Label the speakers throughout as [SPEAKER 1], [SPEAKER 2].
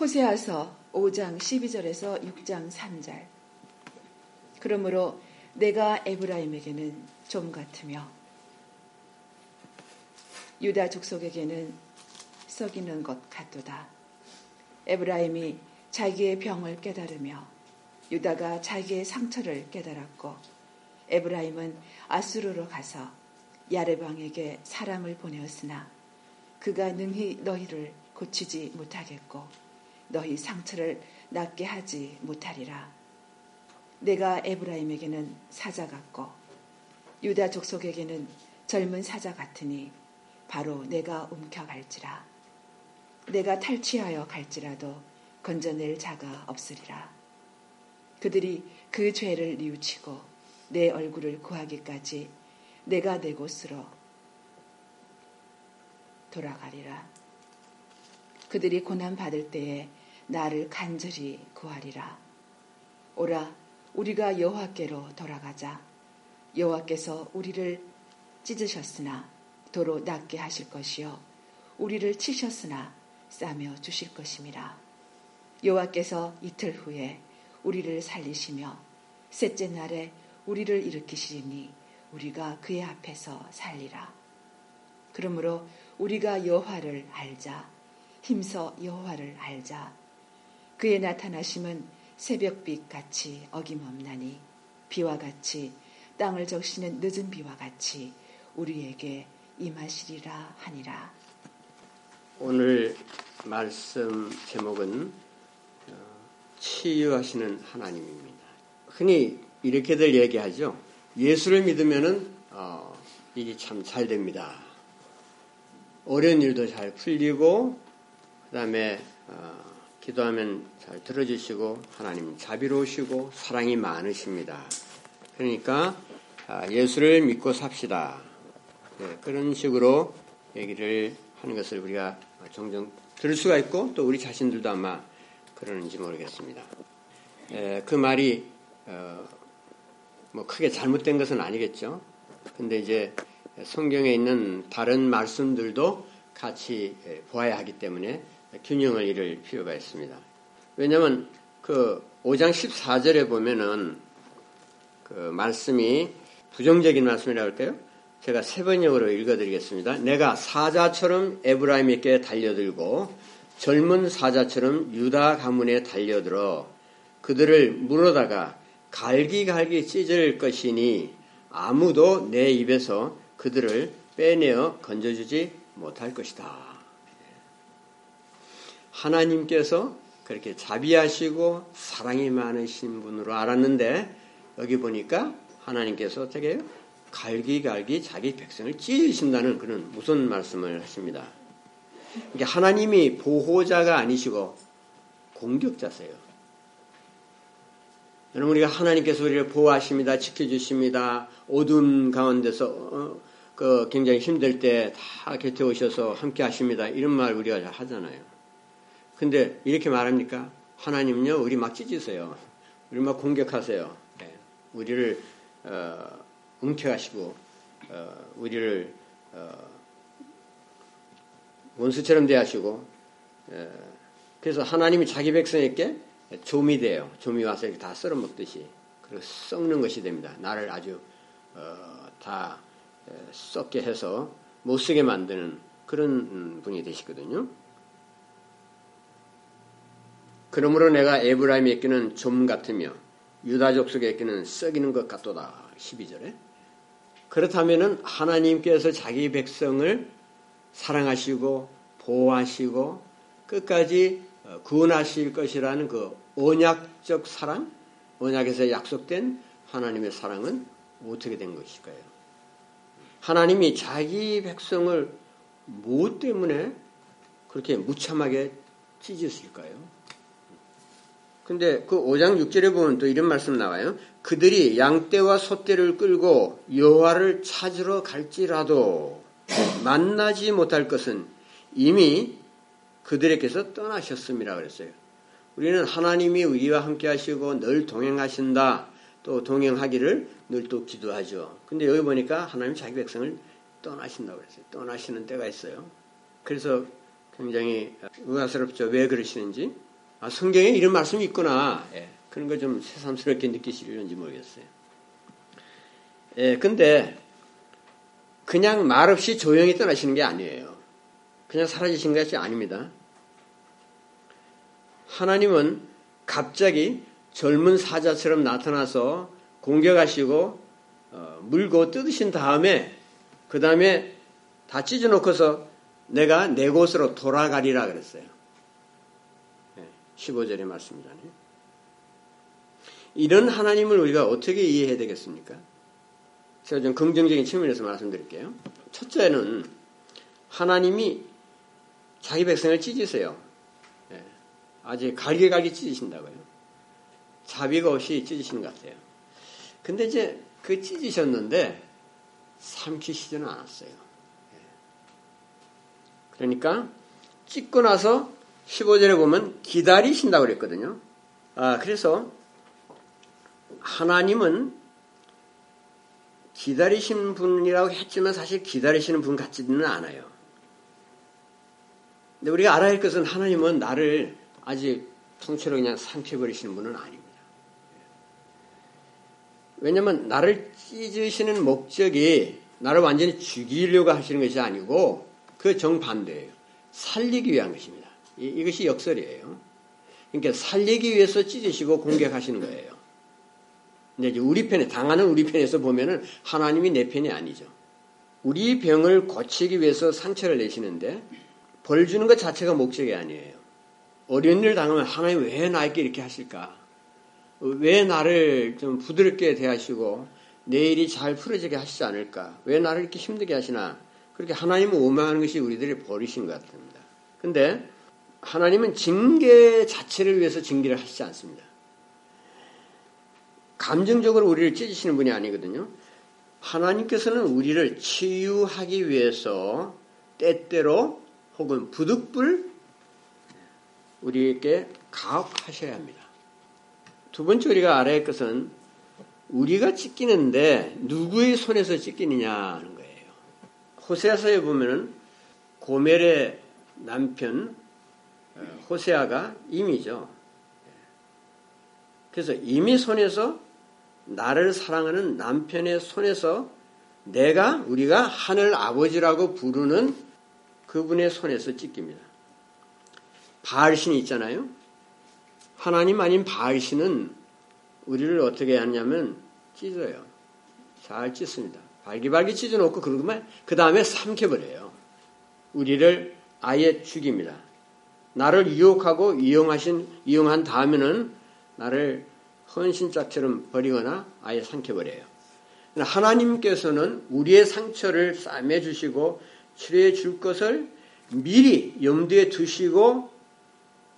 [SPEAKER 1] 호세아서 5장 12절에서 6장 3절. 그러므로 내가 에브라임에게는 좀 같으며 유다 족속에게는 썩이는 것 같도다. 에브라임이 자기의 병을 깨달으며 유다가 자기의 상처를 깨달았고 에브라임은 아수르로 가서 야레방에게 사람을 보내었으나 그가 능히 너희를 고치지 못하겠고 너희 상처를 낫게 하지 못하리라. 내가 에브라임에게는 사자 같고 유다 족속에게는 젊은 사자 같으니 바로 내가 움켜갈지라. 내가 탈취하여 갈지라도 건져낼 자가 없으리라. 그들이 그 죄를 뉘우치고 내 얼굴을 구하기까지 내가 내 곳으로 돌아가리라. 그들이 고난 받을 때에 나를 간절히 구하리라. 오라, 우리가 여호와께로 돌아가자. 여호와께서 우리를 찢으셨으나 도로 낫게 하실 것이요 우리를 치셨으나 싸며 주실 것임이라. 여호와께서 이틀 후에 우리를 살리시며 셋째 날에 우리를 일으키시니 우리가 그의 앞에서 살리라. 그러므로 우리가 여호와를 알자. 힘써 여호와를 알자. 그의 나타나심은 새벽빛 같이 어김없나니 비와 같이 땅을 적시는 늦은 비와 같이 우리에게 임하시리라 하니라.
[SPEAKER 2] 오늘 말씀 제목은 어, 치유하시는 하나님입니다. 흔히 이렇게들 얘기하죠. 예수를 믿으면은 어, 일이 참 잘 됩니다. 어려운 일도 잘 풀리고 그다음에 어, 기도하면 잘 들어주시고 하나님 자비로우시고 사랑이 많으십니다. 그러니까 아, 예수를 믿고 삽시다. 네, 그런 식으로 얘기를 하는 것을 우리가 종종 들을 수가 있고 또 우리 자신들도 아마 그러는지 모르겠습니다. 에, 그 말이 어, 뭐 크게 잘못된 것은 아니겠죠. 근데 이제 성경에 있는 다른 말씀들도 같이 보아야 하기 때문에 균형을 이룰 필요가 있습니다. 왜냐하면 그 5장 14절에 보면은 그 말씀이 부정적인 말씀이라고 할까요? 제가 세 번역으로 읽어드리겠습니다. 내가 사자처럼 에브라임에게 달려들고 젊은 사자처럼 유다 가문에 달려들어 그들을 물어다가 갈기갈기 찢을 것이니 아무도 내 입에서 그들을 빼내어 건져주지 못할 것이다. 하나님께서 그렇게 자비하시고 사랑이 많으신 분으로 알았는데 여기 보니까 하나님께서 해요? 갈기갈기 자기 백성을 찢으신다는 그런 무슨 말씀을 하십니다. 그러니까 하나님이 보호자가 아니시고 공격자세요. 여러분 우리가 하나님께서 우리를 보호하십니다, 지켜주십니다. 어둠 가운데서 어, 그 굉장히 힘들 때 다 곁에 오셔서 함께 하십니다. 이런 말 우리가 하잖아요. 근데 이렇게 말합니까? 하나님요, 우리 막 찢으세요. 우리 막 공격하세요. 네. 우리를 어, 움켜가시고 어, 우리를 어, 원수처럼 대하시고 에, 그래서 하나님이 자기 백성에게 조미 돼요. 조미 와서 이렇게 다 썰어 먹듯이 그리고 썩는 것이 됩니다. 나를 아주 어, 다 썩게 해서 못 쓰게 만드는 그런 음, 분이 되시거든요. 그러므로 내가 에브라임에게는 좀 같으며 유다족 속에게는 썩이는 것 같도다. 12절에. 그렇다면 하나님께서 자기 백성을 사랑하시고 보호하시고 끝까지 어, 구원하실 것이라는 그 언약적 사랑, 언약에서 약속된 하나님의 사랑은 어떻게 된 것일까요? 하나님이 자기 백성을 무엇 때문에 그렇게 무참하게 찢으실까요? 근데 그 5장 6절에 보면 또 이런 말씀 나와요. 그들이 양떼와 소떼를 끌고 여호와를 찾으러 갈지라도 만나지 못할 것은 이미 그들에게서 떠나셨음이라 그랬어요. 우리는 하나님이 우리와 함께 하시고 늘 동행하신다. 또 동행하기를 늘 또 기도하죠. 근데 여기 보니까 하나님 자기 백성을 떠나신다고 그랬어요. 떠나시는 때가 있어요. 그래서 굉장히 의아스럽죠. 왜 그러시는지. 아, 성경에 이런 말씀이 있구나. 예, 그런 걸 좀 새삼스럽게 느끼시려는지 모르겠어요. 예, 근데 그냥 말없이 조용히 떠나시는 게 아니에요. 그냥 사라지신 것이 아닙니다. 하나님은 갑자기 젊은 사자처럼 나타나서 공격하시고 어, 물고 뜯으신 다음에 그 다음에 다 찢어놓고서 내가 내 곳으로 돌아가리라 그랬어요. 15절의 말씀이잖아요. 이런 하나님을 우리가 어떻게 이해해야 되겠습니까? 제가 좀 긍정적인 측면에서 말씀드릴게요. 첫째는 하나님이 자기 백성을 찢으세요. 예, 아주 갈기갈기 찢으신다고요. 자비가 없이 찢으시는 것 같아요. 근데 이제 그 찢으셨는데 삼키시지는 않았어요. 예. 그러니까 찢고 나서 15절에 보면 기다리신다고 그랬거든요. 아, 그래서 하나님은 기다리신 분이라고 했지만 사실 기다리시는 분 같지는 않아요. 근데 우리가 알아야 할 것은 하나님은 나를 아직 통째로 그냥 삼켜버리시는 분은 아닙니다. 왜냐면 나를 찢으시는 목적이 나를 완전히 죽이려고 하시는 것이 아니고 그 정반대예요. 살리기 위한 것입니다. 이, 것이 역설이에요. 그러니까 살리기 위해서 찢으시고 공격하시는 거예요. 근데 이제 우리 편에, 당하는 우리 편에서 보면은 하나님이 내 편이 아니죠. 우리 병을 고치기 위해서 상처를 내시는데 벌 주는 것 자체가 목적이 아니에요. 어려운 일 당하면 하나님 왜 나에게 이렇게 하실까? 왜 나를 좀 부드럽게 대하시고 내 일이 잘 풀어지게 하시지 않을까? 왜 나를 이렇게 힘들게 하시나? 그렇게 하나님을 오망하는 것이 우리들이 버리신 것 같습니다. 근데 하나님은 징계 자체를 위해서 징계를 하시지 않습니다. 감정적으로 우리를 찢으시는 분이 아니거든요. 하나님께서는 우리를 치유하기 위해서 때때로 혹은 부득불 우리에게 가혹하셔야 합니다. 두 번째 우리가 알아야 할 것은 우리가 찢기는데 누구의 손에서 찢기느냐 하는 거예요. 호세아서에 보면은 고멜의 남편 호세아가 임이죠. 그래서 임이 손에서 나를 사랑하는 남편의 손에서 내가 우리가 하늘 아버지라고 부르는 그분의 손에서 찢깁니다. 바알신이 있잖아요. 하나님 아닌 바알신은 우리를 어떻게 하냐면 찢어요. 잘 찢습니다. 발기발기 찢어놓고 그러면 그 다음에 삼켜버려요. 우리를 아예 죽입니다. 나를 유혹하고 이용하신, 이용한 다음에는 나를 헌신짝처럼 버리거나 아예 삼켜버려요. 하나님께서는 우리의 상처를 싸매 주시고 치료해 줄 것을 미리 염두에 두시고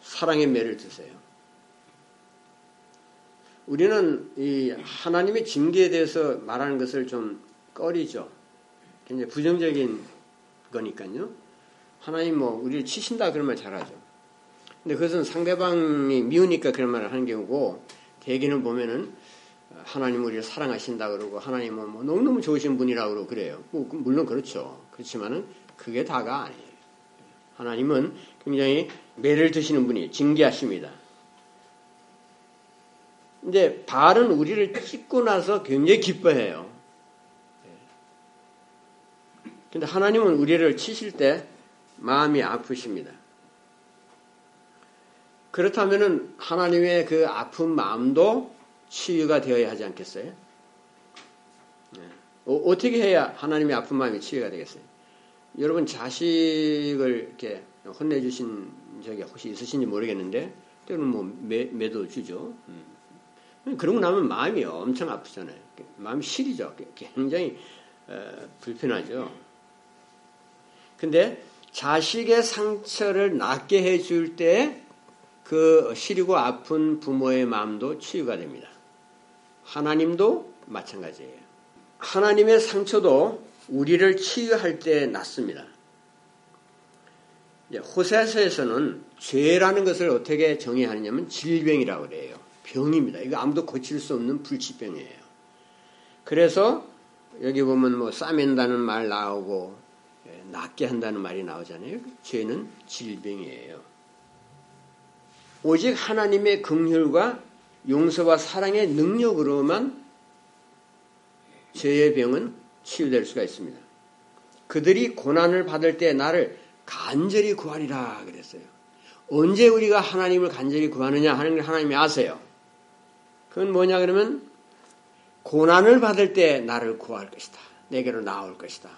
[SPEAKER 2] 사랑의 매를 드세요. 우리는 이 하나님의 징계에 대해서 말하는 것을 좀 꺼리죠. 굉장히 부정적인 거니까요. 하나님 뭐 우리를 치신다 말 잘하죠. 근데 그것은 상대방이 미우니까 그런 말을 하는 경우고 대개는 보면은 하나님 우리를 사랑하신다 그러고 하나님은 뭐 너무너무 좋으신 분이라고 그러고 그래요. 뭐 물론 그렇죠. 그렇지만은 그게 다가 아니에요. 하나님은 굉장히 매를 드시는 분이 징계하십니다. 근데 발은 우리를 찍고 나서 굉장히 기뻐해요. 근데 하나님은 우리를 치실 때 마음이 아프십니다. 그렇다면 하나님의 그 아픈 마음도 치유가 되어야 하지 않겠어요? 네. 어, 떻게 해야 하나님의 아픈 마음이 치유가 되겠어요? 여러분 자식을 이렇게 혼내주신 적이 혹시 있으신지 모르겠는데 때로는 뭐 매, 매도 주죠. 음. 그러고 나면 마음이 엄청 아프잖아요. 마음이 시리죠. 굉장히 어, 불편하죠. 근데 자식의 상처를 낫게 해줄 때 그 시리고 아픈 부모의 마음도 치유가 됩니다. 하나님도 마찬가지예요. 하나님의 상처도 우리를 치유할 때 낫습니다. 호세서에서는 죄라는 것을 어떻게 정의하느냐면 질병이라고 그래요. 병입니다. 이거 아무도 고칠 수 없는 불치병이에요. 그래서 여기 보면 뭐 싸맨다는 말 나오고 낫게 한다는 말이 나오잖아요. 죄는 질병이에요. 오직 하나님의 긍휼과 용서와 사랑의 능력으로만 죄의 병은 치유될 수가 있습니다. 그들이 고난을 받을 때 나를 간절히 구하리라 그랬어요. 언제 우리가 하나님을 간절히 구하느냐 하는 걸 하나님이 아세요. 그건 뭐냐 그러면 고난을 받을 때 나를 구할 것이다. 내게로 나올 것이다.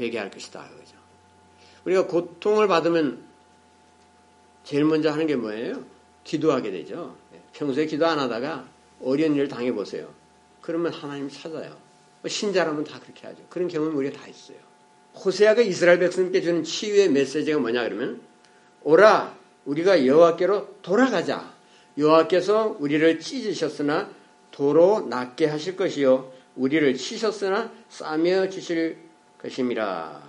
[SPEAKER 2] 회개할 것이다. 그죠. 우리가 고통을 받으면 제일 먼저 하는 게 뭐예요? 기도하게 되죠. 평소에 기도 안 하다가 어려운 일을 당해보세요. 그러면 하나님 찾아요. 신자라면 다 그렇게 하죠. 그런 경험 우리가 다 있어요. 호세아가 이스라엘 백성께 주는 치유의 메시지가 뭐냐 그러면 오라 우리가 여호와께로 돌아가자. 여호와께서 우리를 찢으셨으나 도로 낫게 하실 것이요 우리를 치셨으나 싸며 주실 것입니다.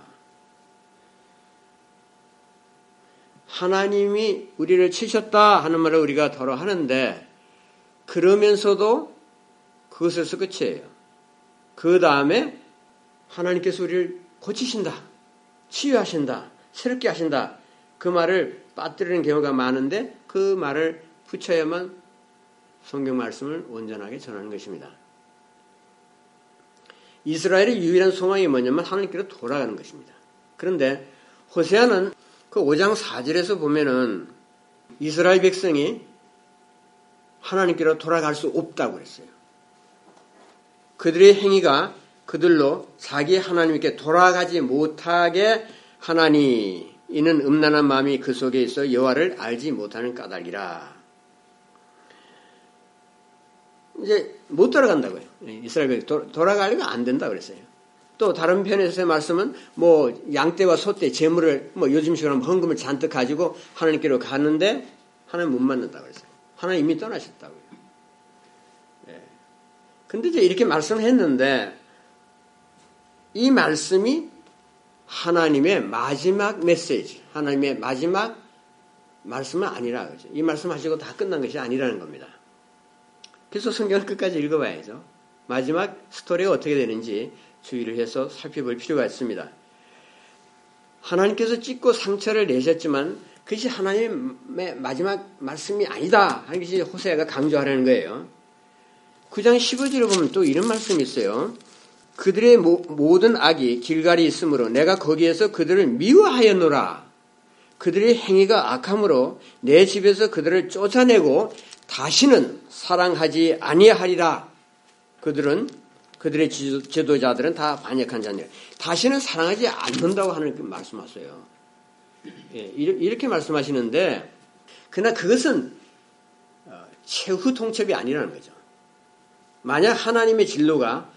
[SPEAKER 2] 하나님이 우리를 치셨다 하는 말을 우리가 더러 하는데 그러면서도 그것에서 끝이에요. 그 다음에 하나님께서 우리를 고치신다. 치유하신다. 새롭게 하신다. 그 말을 빠뜨리는 경우가 많은데 그 말을 붙여야만 성경 말씀을 온전하게 전하는 것입니다. 이스라엘의 유일한 소망이 뭐냐면 하나님께로 돌아가는 것입니다. 그런데 호세아는 그 5장 4절에서 보면은 이스라엘 백성이 하나님께로 돌아갈 수 없다고 그랬어요. 그들의 행위가 그들로 자기 하나님께 돌아가지 못하게 하나니 이는 음란한 마음이 그 속에 있어 여호와를 알지 못하는 까닭이라. 이제 못 돌아간다고요. 이스라엘 돌아가려면 안 된다 그랬어요. 또 다른 편에서의 말씀은 뭐 양떼와 소떼 재물을 뭐 요즘식으로 헌금을 잔뜩 가지고 하나님께로 가는데 하나님 못 만난다 그랬어요. 하나님 이미 떠나셨다고요. 네. 근데 이제 이렇게 말씀을 했는데 이 말씀이 하나님의 마지막 메시지, 하나님의 마지막 말씀은 아니라 그죠. 이 말씀 하시고 다 끝난 것이 아니라는 겁니다. 그래서 성경을 끝까지 읽어봐야죠. 마지막 스토리가 어떻게 되는지 주의를 해서 살펴볼 필요가 있습니다. 하나님께서 찢고 상처를 내셨지만 그것이 하나님의 마지막 말씀이 아니다 하는 것이 호세아가 강조하려는 거예요. 9장 15절을 보면 또 이런 말씀이 있어요. 그들의 모든 악이 길갈이 있으므로 내가 거기에서 그들을 미워하였노라. 그들의 행위가 악함으로 내 집에서 그들을 쫓아내고 다시는 사랑하지 아니하리라. 그들은 그들의 지도자들은 다 반역한 자들. 다시는 사랑하지 않는다고 하는 그 말씀하세요. 예, 이렇게 말씀하시는데 그러나 그것은 어, 최후 통첩이 아니라는 거죠. 만약 하나님의 진로가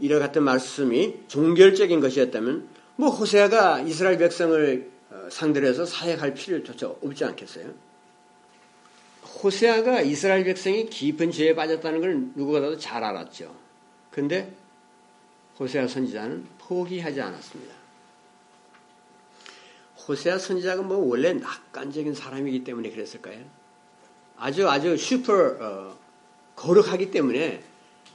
[SPEAKER 2] 이와 같은 말씀이 종결적인 것이었다면 뭐 호세아가 이스라엘 백성을 어, 상대로 해서 사역할 필요조차 없지 않겠어요? 호세아가 이스라엘 백성이 깊은 죄에 빠졌다는 걸 누구보다도 잘 알았죠. 근데 호세아 선지자는 포기하지 않았습니다. 호세아 선지자가 뭐 원래 낙관적인 사람이기 때문에 그랬을까요? 아주 아주 슈퍼 어, 거룩하기 때문에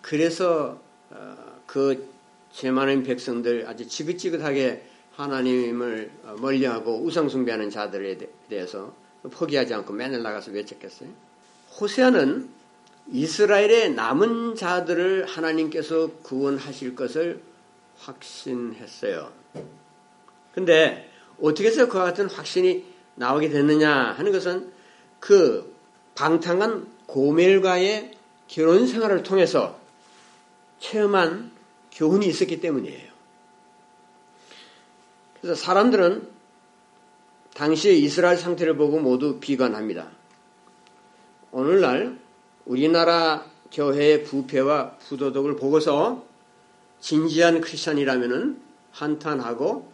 [SPEAKER 2] 그래서 어, 그죄 많은 백성들 아주 지긋지긋하게 하나님을 멀리하고 우상 숭배하는 자들에 대해서 포기하지 않고 맨날 나가서 외쳤겠어요. 호세아는 이스라엘의 남은 자들을 하나님께서 구원하실 것을 확신했어요. 근데 어떻게 해서 그와 같은 확신이 나오게 됐느냐 하는 것은 그 방탕한 고멜과의 결혼 생활을 통해서 체험한 교훈이 있었기 때문이에요. 그래서 사람들은 당시의 이스라엘 상태를 보고 모두 비관합니다. 오늘날 우리나라 교회의 부패와 부도덕을 보고서 진지한 크리스천이라면 한탄하고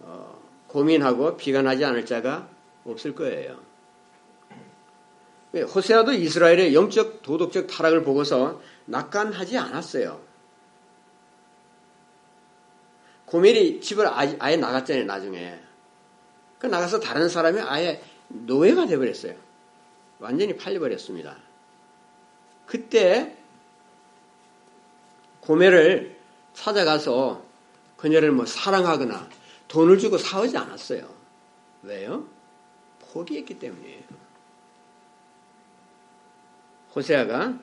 [SPEAKER 2] 어, 고민하고 비관하지 않을 자가 없을 거예요. 호세아도 이스라엘의 영적 도덕적 타락을 보고서 낙관하지 않았어요. 고멜이 집을 아예 나갔잖아요, 나중에. 그 나가서 다른 사람이 아예 노예가 되어버렸어요. 완전히 팔려버렸습니다. 그때 고멜을 찾아가서 그녀를 뭐 사랑하거나 돈을 주고 사오지 않았어요. 왜요? 포기했기 때문이에요. 호세아가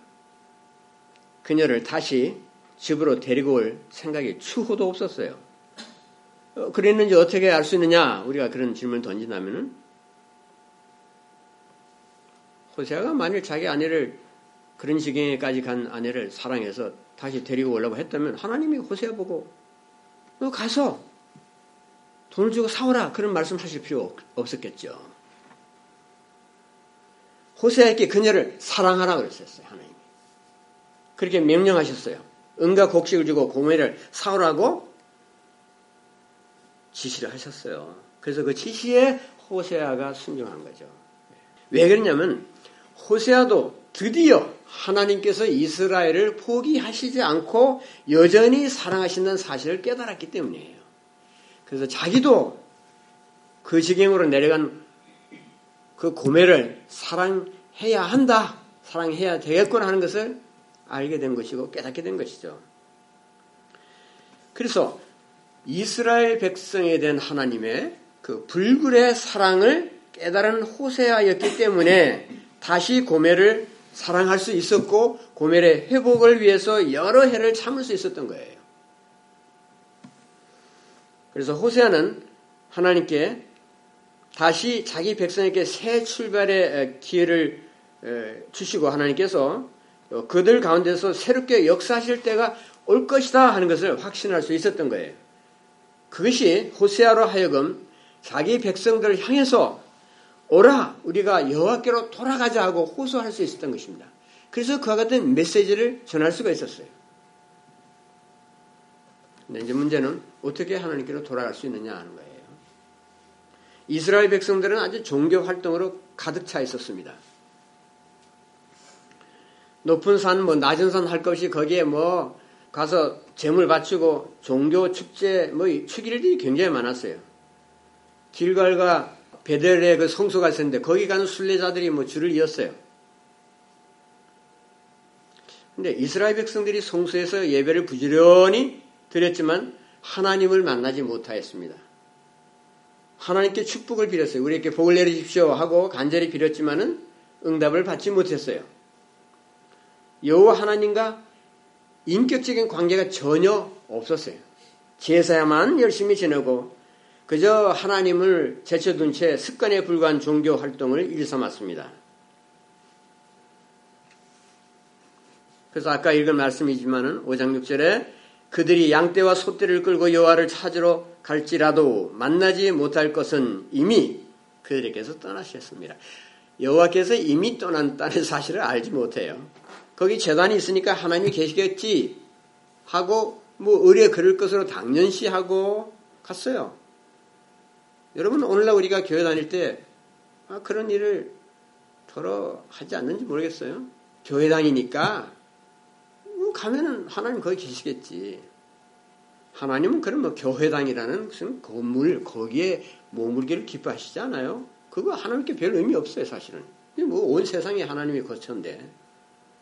[SPEAKER 2] 그녀를 다시 집으로 데리고 올 생각이 추호도 없었어요. 어, 그랬는지 어떻게 알 수 있느냐? 우리가 그런 질문을 던진다면은 호세아가 만일 자기 아내를 그런 지경에까지 간 아내를 사랑해서 다시 데리고 오려고 했다면 하나님이 호세아 보고 너 가서 돈을 주고 사오라 그런 말씀 하실 필요 없었겠죠. 호세아에게 그녀를 사랑하라 그랬었어요 하나님이 그렇게 명령하셨어요. 은과 곡식을 주고 고매를 사오라고 지시를 하셨어요. 그래서 그 지시에 호세아가 순종한 거죠. 왜 그러냐면 호세아도 드디어 하나님께서 이스라엘을 포기하시지 않고 여전히 사랑하신다는 사실을 깨달았기 때문이에요. 그래서 자기도 그 지경으로 내려간 그 고매를 사랑해야 한다, 사랑해야 되겠구나 하는 것을 알게 된 것이고 깨닫게 된 것이죠. 그래서 이스라엘 백성에 대한 하나님의 그 불굴의 사랑을 깨달은 호세아였기 때문에 다시 고매를 사랑할 수 있었고 고멜의 회복을 위해서 여러 해를 참을 수 있었던 거예요. 그래서 호세아는 하나님께 다시 자기 백성에게 새 출발의 기회를 주시고 하나님께서 그들 가운데서 새롭게 역사하실 때가 올 것이다 하는 것을 확신할 수 있었던 거예요. 그것이 호세아로 하여금 자기 백성들을 향해서 오라 우리가 여호와께로 돌아가자 하고 호소할 수 있었던 것입니다. 그래서 그와 같은 메시지를 전할 수가 있었어요. 근데 이제 문제는 어떻게 하나님께로 돌아갈 수 있느냐 하는 거예요. 이스라엘 백성들은 아주 종교 활동으로 가득 차 있었습니다. 높은 산, 뭐 낮은 산 할 것 없이 거기에 뭐 가서 재물 바치고 종교 축제, 뭐 축일들이 굉장히 많았어요. 길갈과 베델의 그 성소가 있었는데 거기 가는 순례자들이 뭐 줄을 이었어요. 근데 이스라엘 백성들이 성소에서 예배를 부지런히 드렸지만 하나님을 만나지 못하였습니다. 하나님께 축복을 빌었어요. 우리에게 복을 내리십시오 하고 간절히 빌었지만은 응답을 받지 못했어요. 여호와 하나님과 인격적인 관계가 전혀 없었어요. 제사야만 열심히 지내고 그저 하나님을 제쳐둔 채 습관에 불과한 종교 활동을 일삼았습니다. 그래서 아까 읽은 말씀이지만은 5장 6절에 그들이 양떼와 소떼를 끌고 여호와를 찾으러 갈지라도 만나지 못할 것은 이미 그들에게서 떠나셨습니다. 여호와께서 이미 떠난다는 사실을 알지 못해요. 거기 재단이 있으니까 하나님이 계시겠지 하고 뭐 의뢰 그럴 것으로 당연시하고 갔어요. 여러분 오늘날 우리가 교회 다닐 때 아, 그런 일을 더러 하지 않는지 모르겠어요. 교회 다니니까 뭐 가면은 하나님 거기 계시겠지. 하나님은 그런 뭐 교회당이라는 무슨 건물 거기에 머물기를 기뻐하시지 않아요? 그거 하나님께 별 의미 없어요 사실은. 뭐 온 세상에 하나님이 거처인데.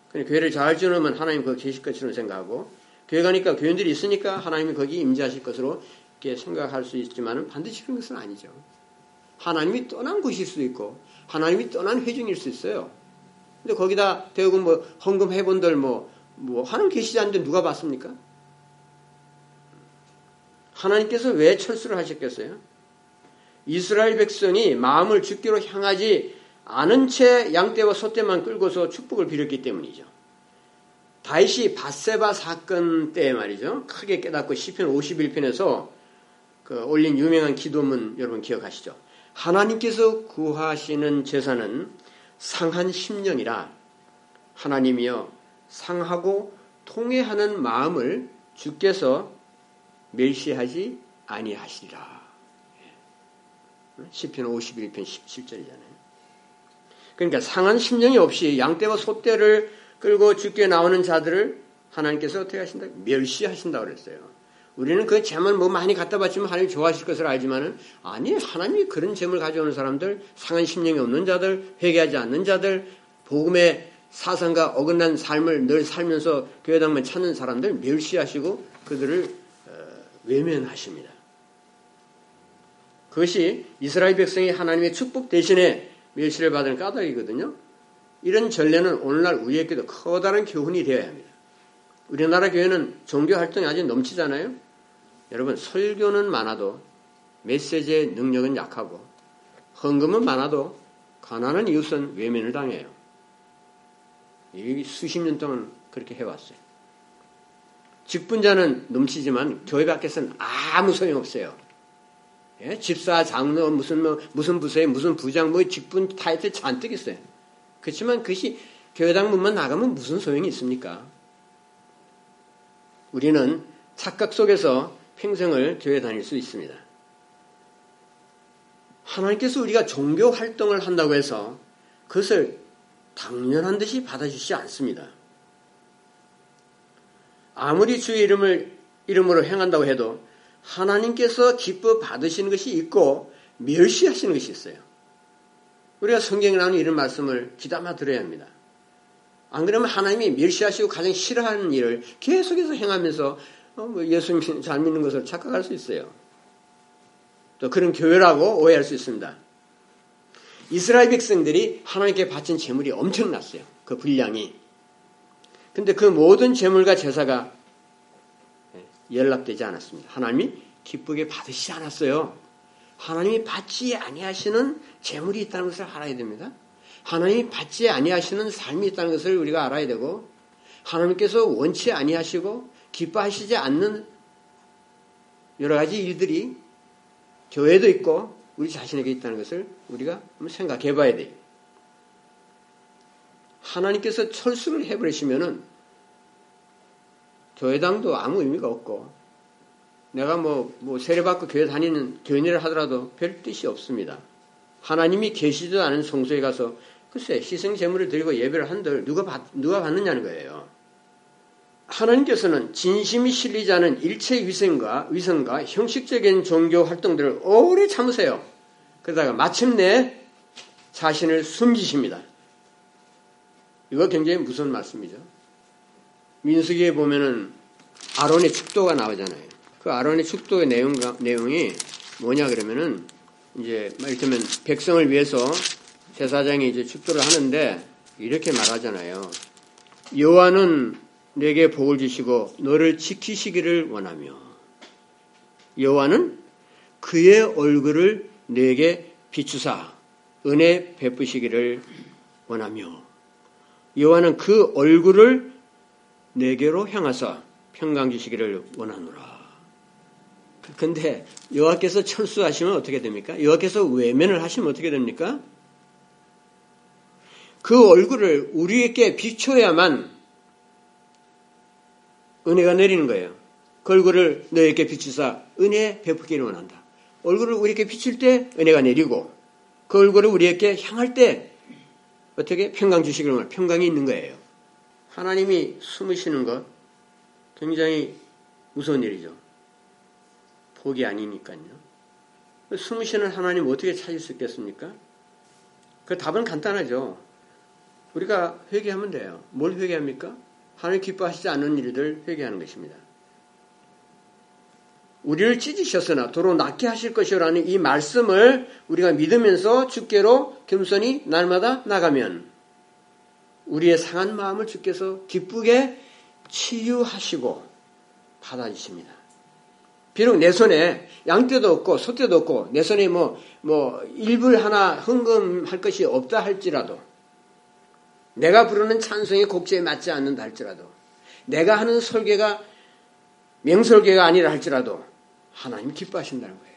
[SPEAKER 2] 그냥 교회를 잘 지으면 하나님 거기 계실 것처럼 생각하고 교회 가니까 교인들이 있으니까 하나님이 거기 임재하실 것으로 쉽게 생각할 수 있지만 반드시 그런 것은 아니죠. 하나님이 떠난 곳일 수도 있고 하나님이 떠난 회중일 수 있어요. 근데 거기다 대부분 뭐 헌금 해본들 뭐, 뭐 하나님 계시지 않는데 누가 봤습니까? 하나님께서 왜 철수를 하셨겠어요? 이스라엘 백성이 마음을 죽기로 향하지 않은 채 양떼와 소떼만 끌고서 축복을 빌었기 때문이죠. 다윗이 바세바 사건 때 말이죠. 크게 깨닫고 시편 51편에서 그 올린 유명한 기도문 여러분 기억하시죠? 하나님께서 구하시는 제사는 상한 심령이라 하나님이여 상하고 통해하는 마음을 주께서 멸시하지 아니하시리라. 시편 51편 17절이잖아요. 그러니까 상한 심령이 없이 양떼와 소떼를 끌고 죽게 나오는 자들을 하나님께서 어떻게 하신다? 멸시하신다고 그랬어요. 우리는 그 재물 뭐 많이 갖다 바치면 하나님 좋아하실 것을 알지만은 아니 하나님이 그런 재물 가져오는 사람들 상한 심령이 없는 자들 회개하지 않는 자들 복음의 사상과 어긋난 삶을 늘 살면서 교회당만 찾는 사람들 멸시하시고 그들을 어, 외면하십니다. 그것이 이스라엘 백성이 하나님의 축복 대신에 멸시를 받은 까닭이거든요. 이런 전례는 오늘날 우리에게도 커다란 교훈이 되어야 합니다. 우리나라 교회는 종교 활동이 아주 넘치잖아요. 여러분 설교는 많아도 메시지의 능력은 약하고 헌금은 많아도 가난한 이웃은 외면을 당해요. 이 수십 년 동안 그렇게 해왔어요. 직분자는 넘치지만 교회 밖에서는 아무 소용 없어요. 예? 집사, 장로, 무슨 뭐 무슨 부서에 무슨 부장, 뭐 직분 타이틀 잔뜩 있어요. 그렇지만 그것이 교회당 문만 나가면 무슨 소용이 있습니까? 우리는 착각 속에서 평생을 교회 다닐 수 있습니다. 하나님께서 우리가 종교 활동을 한다고 해서 그것을 당연한 듯이 받아주시지 않습니다. 아무리 주의 이름을 이름으로 행한다고 해도 하나님께서 기뻐 받으시는 것이 있고 멸시하시는 것이 있어요. 우리가 성경에 나오는 이런 말씀을 귀담아 들어야 합니다. 안 그러면 하나님이 멸시하시고 가장 싫어하는 일을 계속해서 행하면서 어, 뭐 예수님 잘 믿는 것을 착각할 수 있어요. 또 그런 교회라고 오해할 수 있습니다. 이스라엘 백성들이 하나님께 바친 재물이 엄청났어요. 그 분량이. 근데 그 모든 재물과 제사가 연락되지 않았습니다. 하나님이 기쁘게 받으시지 않았어요. 하나님이 받지 아니하시는 재물이 있다는 것을 알아야 됩니다. 하나님이 받지 아니하시는 삶이 있다는 것을 우리가 알아야 되고 하나님께서 원치 아니하시고 기뻐하시지 않는 여러 가지 일들이 교회도 있고 우리 자신에게 있다는 것을 우리가 한번 생각해 봐야 돼요. 하나님께서 철수를 해버리시면은 교회당도 아무 의미가 없고 내가 뭐, 뭐 세례받고 교회 다니는 교인이라 하더라도 별 뜻이 없습니다. 하나님이 계시지도 않은 성소에 가서 글쎄 희생 제물을 드리고 예배를 한들 누가 받, 누가 받느냐는 거예요. 하나님께서는 진심이 실리지 않은 일체 위생과 위선과 형식적인 종교 활동들을 오래 참으세요. 그러다가 마침내 자신을 숨기십니다. 이거 굉장히 무서운 말씀이죠. 민수기에 보면은 아론의 축도가 나오잖아요. 그 아론의 축도의 내용, 내용이 뭐냐 그러면은 이제 이를테면 백성을 위해서 제사장이 이제 축도를 하는데 이렇게 말하잖아요. 여호와는 내게 복을 주시고 너를 지키시기를 원하며 여호와는 그의 얼굴을 내게 비추사 은혜 베푸시기를 원하며 여호와는 그 얼굴을 내게로 향하사 평강 주시기를 원하노라. 근데 여호와께서 철수하시면 어떻게 됩니까? 여호와께서 외면을 하시면 어떻게 됩니까? 그 얼굴을 우리에게 비춰야만 은혜가 내리는 거예요. 그 얼굴을 너에게 비추사 은혜 베푸기를 원한다. 얼굴을 우리에게 비출 때 은혜가 내리고 그 얼굴을 우리에게 향할 때 어떻게 평강 주시기를 원한 평강이 있는 거예요. 하나님이 숨으시는 것 굉장히 무서운 일이죠. 복이 아니니까요. 숨으시는 하나님 어떻게 찾을 수 있겠습니까? 그 답은 간단하죠. 우리가 회개하면 돼요. 뭘 회개합니까? 하나님 기뻐하시지 않는 일들 회개하는 것입니다. 우리를 찢으셨으나 도로 낫게 하실 것이라는 이 말씀을 우리가 믿으면서 주께로 겸손히 날마다 나가면 우리의 상한 마음을 주께서 기쁘게 치유하시고 받아주십니다. 비록 내 손에 양떼도 없고 소떼도 없고 내 손에 뭐, 뭐, 일불 하나 흥금할 것이 없다 할지라도 내가 부르는 찬송의 곡제에 맞지 않는다 할지라도 내가 하는 설계가 명설계가 아니라 할지라도 하나님 기뻐하신다는 거예요.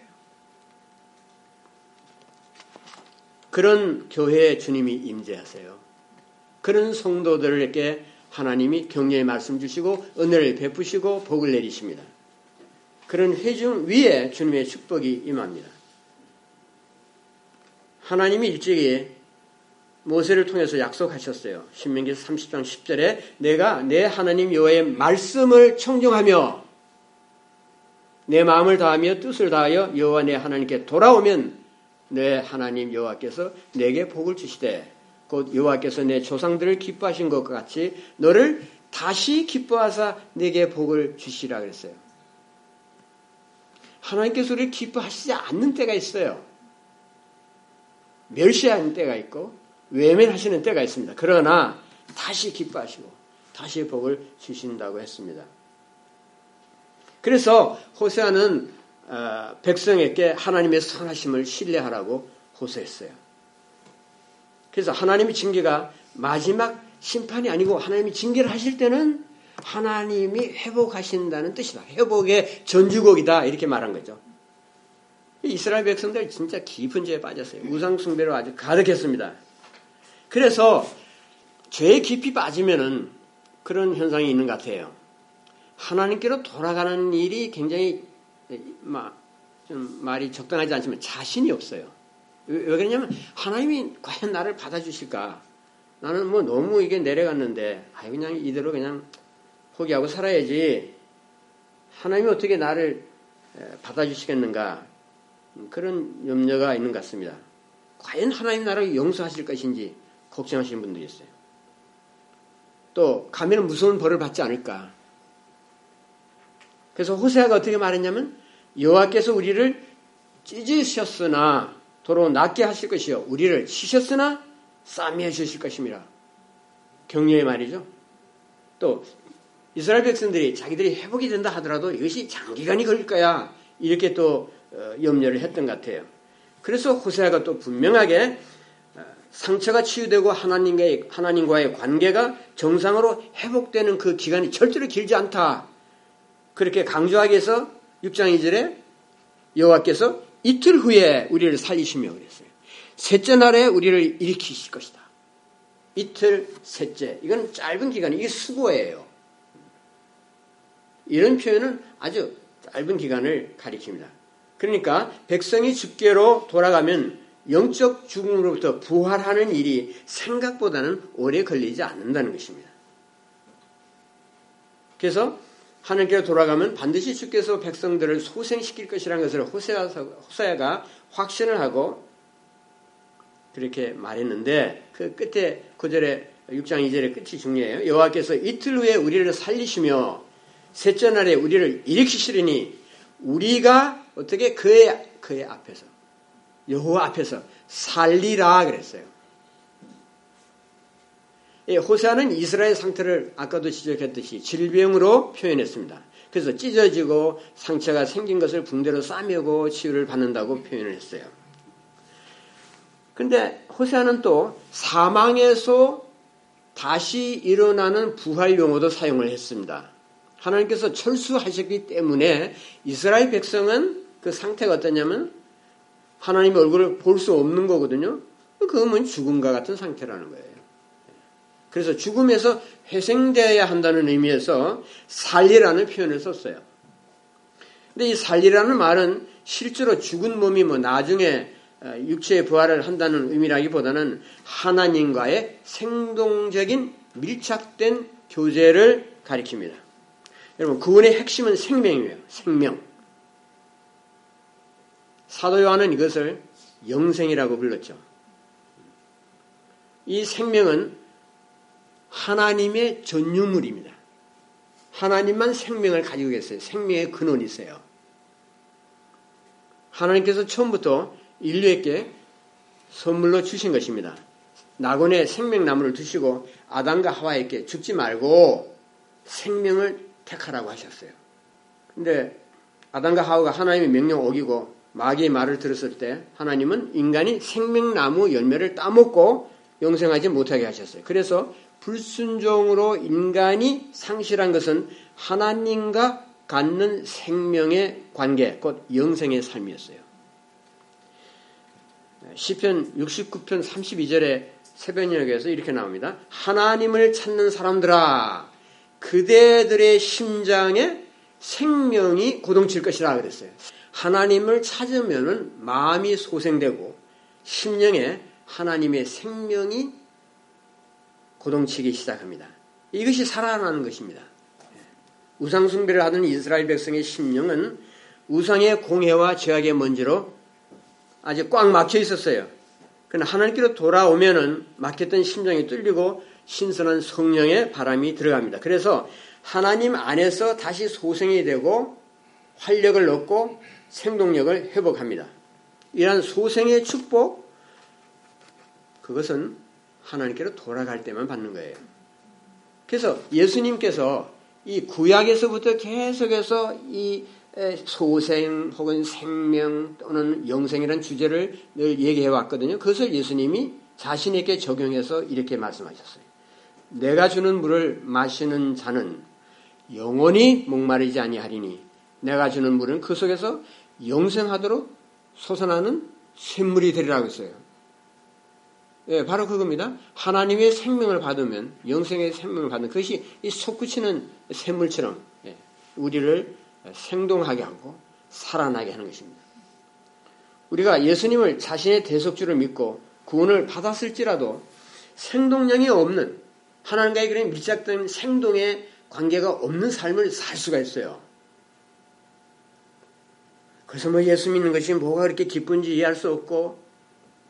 [SPEAKER 2] 그런 교회에 주님이 임재하세요. 그런 성도들에게 하나님이 격려의 말씀 주시고 은혜를 베푸시고 복을 내리십니다. 그런 회중 위에 주님의 축복이 임합니다. 하나님이 일찍이 모세를 통해서 약속하셨어요. 신명기 30장 10절에 내가 내 하나님 여호와의 말씀을 청정하며 내 마음을 다하며 뜻을 다하여 여호와 내 하나님께 돌아오면 내 하나님 여호와께서 내게 복을 주시되 곧 여호와께서 내 조상들을 기뻐하신 것 같이 너를 다시 기뻐하사 내게 복을 주시라 그랬어요. 하나님께서 우리를 기뻐하시지 않는 때가 있어요. 멸시하는 때가 있고 외면하시는 때가 있습니다. 그러나 다시 기뻐하시고 다시 복을 주신다고 했습니다. 그래서 호세아는 어, 백성에게 하나님의 선하심을 신뢰하라고 호소했어요. 그래서 하나님의 징계가 마지막 심판이 아니고 하나님이 징계를 하실 때는 하나님이 회복하신다는 뜻이다. 회복의 전주곡이다. 이렇게 말한 거죠. 이스라엘 백성들 진짜 깊은 죄에 빠졌어요. 우상숭배로 아주 가득했습니다. 그래서 죄에 깊이 빠지면은 그런 현상이 있는 것 같아요. 하나님께로 돌아가는 일이 굉장히 좀 말이 적당하지 않지만 자신이 없어요. 왜 그러냐면 하나님이 과연 나를 받아주실까? 나는 뭐 너무 이게 내려갔는데 아 그냥 이대로 그냥 포기하고 살아야지. 하나님이 어떻게 나를 받아주시겠는가? 그런 염려가 있는 것 같습니다. 과연 하나님 나라를 용서하실 것인지 걱정하시는 분들이 있어요. 또 가면 무서운 벌을 받지 않을까? 그래서 호세아가 어떻게 말했냐면 여호와께서 우리를 찢으셨으나 도로 낫게 하실 것이요 우리를 치셨으나 싸매해 주실 것입니다. 격려의 말이죠. 또 이스라엘 백성들이 자기들이 회복이 된다 하더라도 이것이 장기간이 걸릴 거야 이렇게 또 어, 염려를 했던 것 같아요. 그래서 호세아가 또 분명하게 어, 상처가 치유되고 하나님과의, 하나님과의 관계가 정상으로 회복되는 그 기간이 절대로 길지 않다. 그렇게 강조하기 위해서 6장 2절에 여호와께서 이틀 후에 우리를 살리시며 그랬어요. 셋째 날에 우리를 일으키실 것이다. 이틀 셋째. 이건 짧은 기간, 이게 수고예요. 이런 표현은 아주 짧은 기간을 가리킵니다. 그러니까 백성이 죽게로 돌아가면 영적 죽음으로부터 부활하는 일이 생각보다는 오래 걸리지 않는다는 것입니다. 그래서 하나님께로 돌아가면 반드시 주께서 백성들을 소생시킬 것이라는 것을 호세아가 확신을 하고 그렇게 말했는데 그 끝에 9절에 6장 2절의 끝이 중요해요. 여호와께서 이틀 후에 우리를 살리시며 셋째 날에 우리를 일으키시리니 우리가 어떻게 그의 그의 앞에서 여호와 앞에서 살리라 그랬어요. 예, 호세아는 이스라엘 상태를 아까도 지적했듯이 질병으로 표현했습니다. 그래서 찢어지고 상처가 생긴 것을 붕대로 싸매고 치유를 받는다고 표현을 했어요. 근데 호세아는 또 사망에서 다시 일어나는 부활 용어도 사용을 했습니다. 하나님께서 철수하셨기 때문에 이스라엘 백성은 그 상태가 어떠냐면 하나님의 얼굴을 볼 수 없는 거거든요. 그건 죽음과 같은 상태라는 거예요. 그래서 죽음에서 회생되어야 한다는 의미에서 살리라는 표현을 썼어요. 근데 이 살리라는 말은 실제로 죽은 몸이 뭐 나중에 어, 육체의 부활을 한다는 의미라기보다는 하나님과의 생동적인 밀착된 교제를 가리킵니다. 여러분, 구원의 핵심은 생명이에요. 생명. 사도 요한은 이것을 영생이라고 불렀죠. 이 생명은 하나님의 전유물입니다. 하나님만 생명을 가지고 계세요. 생명의 근원이세요. 하나님께서 처음부터 인류에게 선물로 주신 것입니다. 낙원에 생명나무를 두시고 아담과 하와에게 죽지 말고 생명을 택하라고 하셨어요. 근데 아담과 하와가 하나님의 명령 어기고 마귀의 말을 들었을 때 하나님은 인간이 생명나무 열매를 따먹고 영생하지 못하게 하셨어요. 그래서 불순종으로 인간이 상실한 것은 하나님과 갖는 생명의 관계, 곧 영생의 삶이었어요. 시편 69편 32절에 새벽녘에서 이렇게 나옵니다. 하나님을 찾는 사람들아, 그대들의 심장에 생명이 고동칠 것이라 그랬어요. 하나님을 찾으면은 마음이 소생되고 심령에 하나님의 생명이 고동치기 시작합니다. 이것이 살아나는 것입니다. 우상숭배를 하던 이스라엘 백성의 심령은 우상의 공해와 죄악의 먼지로 아주 꽉 막혀 있었어요. 그러나 하나님께로 돌아오면은 막혔던 심장이 뚫리고 신선한 성령의 바람이 들어갑니다. 그래서 하나님 안에서 다시 소생이 되고 활력을 얻고 생동력을 회복합니다. 이러한 소생의 축복, 그것은 하나님께로 돌아갈 때만 받는 거예요. 그래서 예수님께서 이 구약에서부터 계속해서 이 소생 혹은 생명 또는 영생이라는 주제를 늘 얘기해 왔거든요. 그것을 예수님이 자신에게 적용해서 이렇게 말씀하셨어요. 내가 주는 물을 마시는 자는 영원히 목마르지 아니하리니 내가 주는 물은 그 속에서 영생하도록 솟아나는 샘물이 되리라고 했어요. 예, 바로 그겁니다. 하나님의 생명을 받으면 영생의 생명을 받는 그것이 이 솟구치는 샘물처럼 예, 우리를 생동하게 하고 살아나게 하는 것입니다. 우리가 예수님을 자신의 대속주를 믿고 구원을 받았을지라도 생동량이 없는 하나님과의 그런 밀착된 생동의 관계가 없는 삶을 살 수가 있어요. 그래서 뭐 예수 믿는 것이 뭐가 그렇게 기쁜지 이해할 수 없고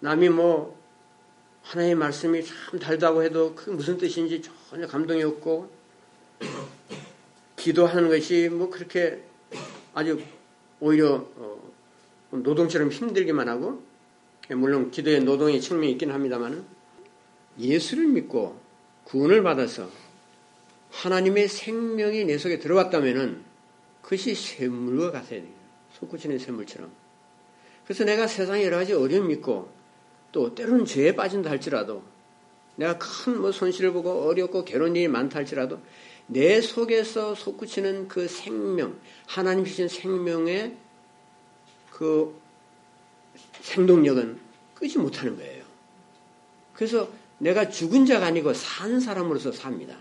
[SPEAKER 2] 남이 뭐 하나님의 말씀이 참 달다고 해도 그 무슨 뜻인지 전혀 감동이 없고 기도하는 것이 뭐 그렇게 아주 오히려 어, 노동처럼 힘들기만 하고 물론 기도의 노동의 측면이 있긴 합니다만 예수를 믿고 구원을 받아서 하나님의 생명이 내 속에 들어왔다면 그것이 샘물과 같아야 돼요. 솟구치는 샘물처럼. 그래서 내가 세상에 여러 가지 어려움 있고 또 때로는 죄에 빠진다 할지라도 내가 큰 뭐 손실을 보고 어렵고 괴로운 일이 많다 할지라도 내 속에서 솟구치는 그 생명, 하나님 주신 생명의 그 생동력은 끄지 못하는 거예요. 그래서 내가 죽은 자가 아니고 산 사람으로서 삽니다.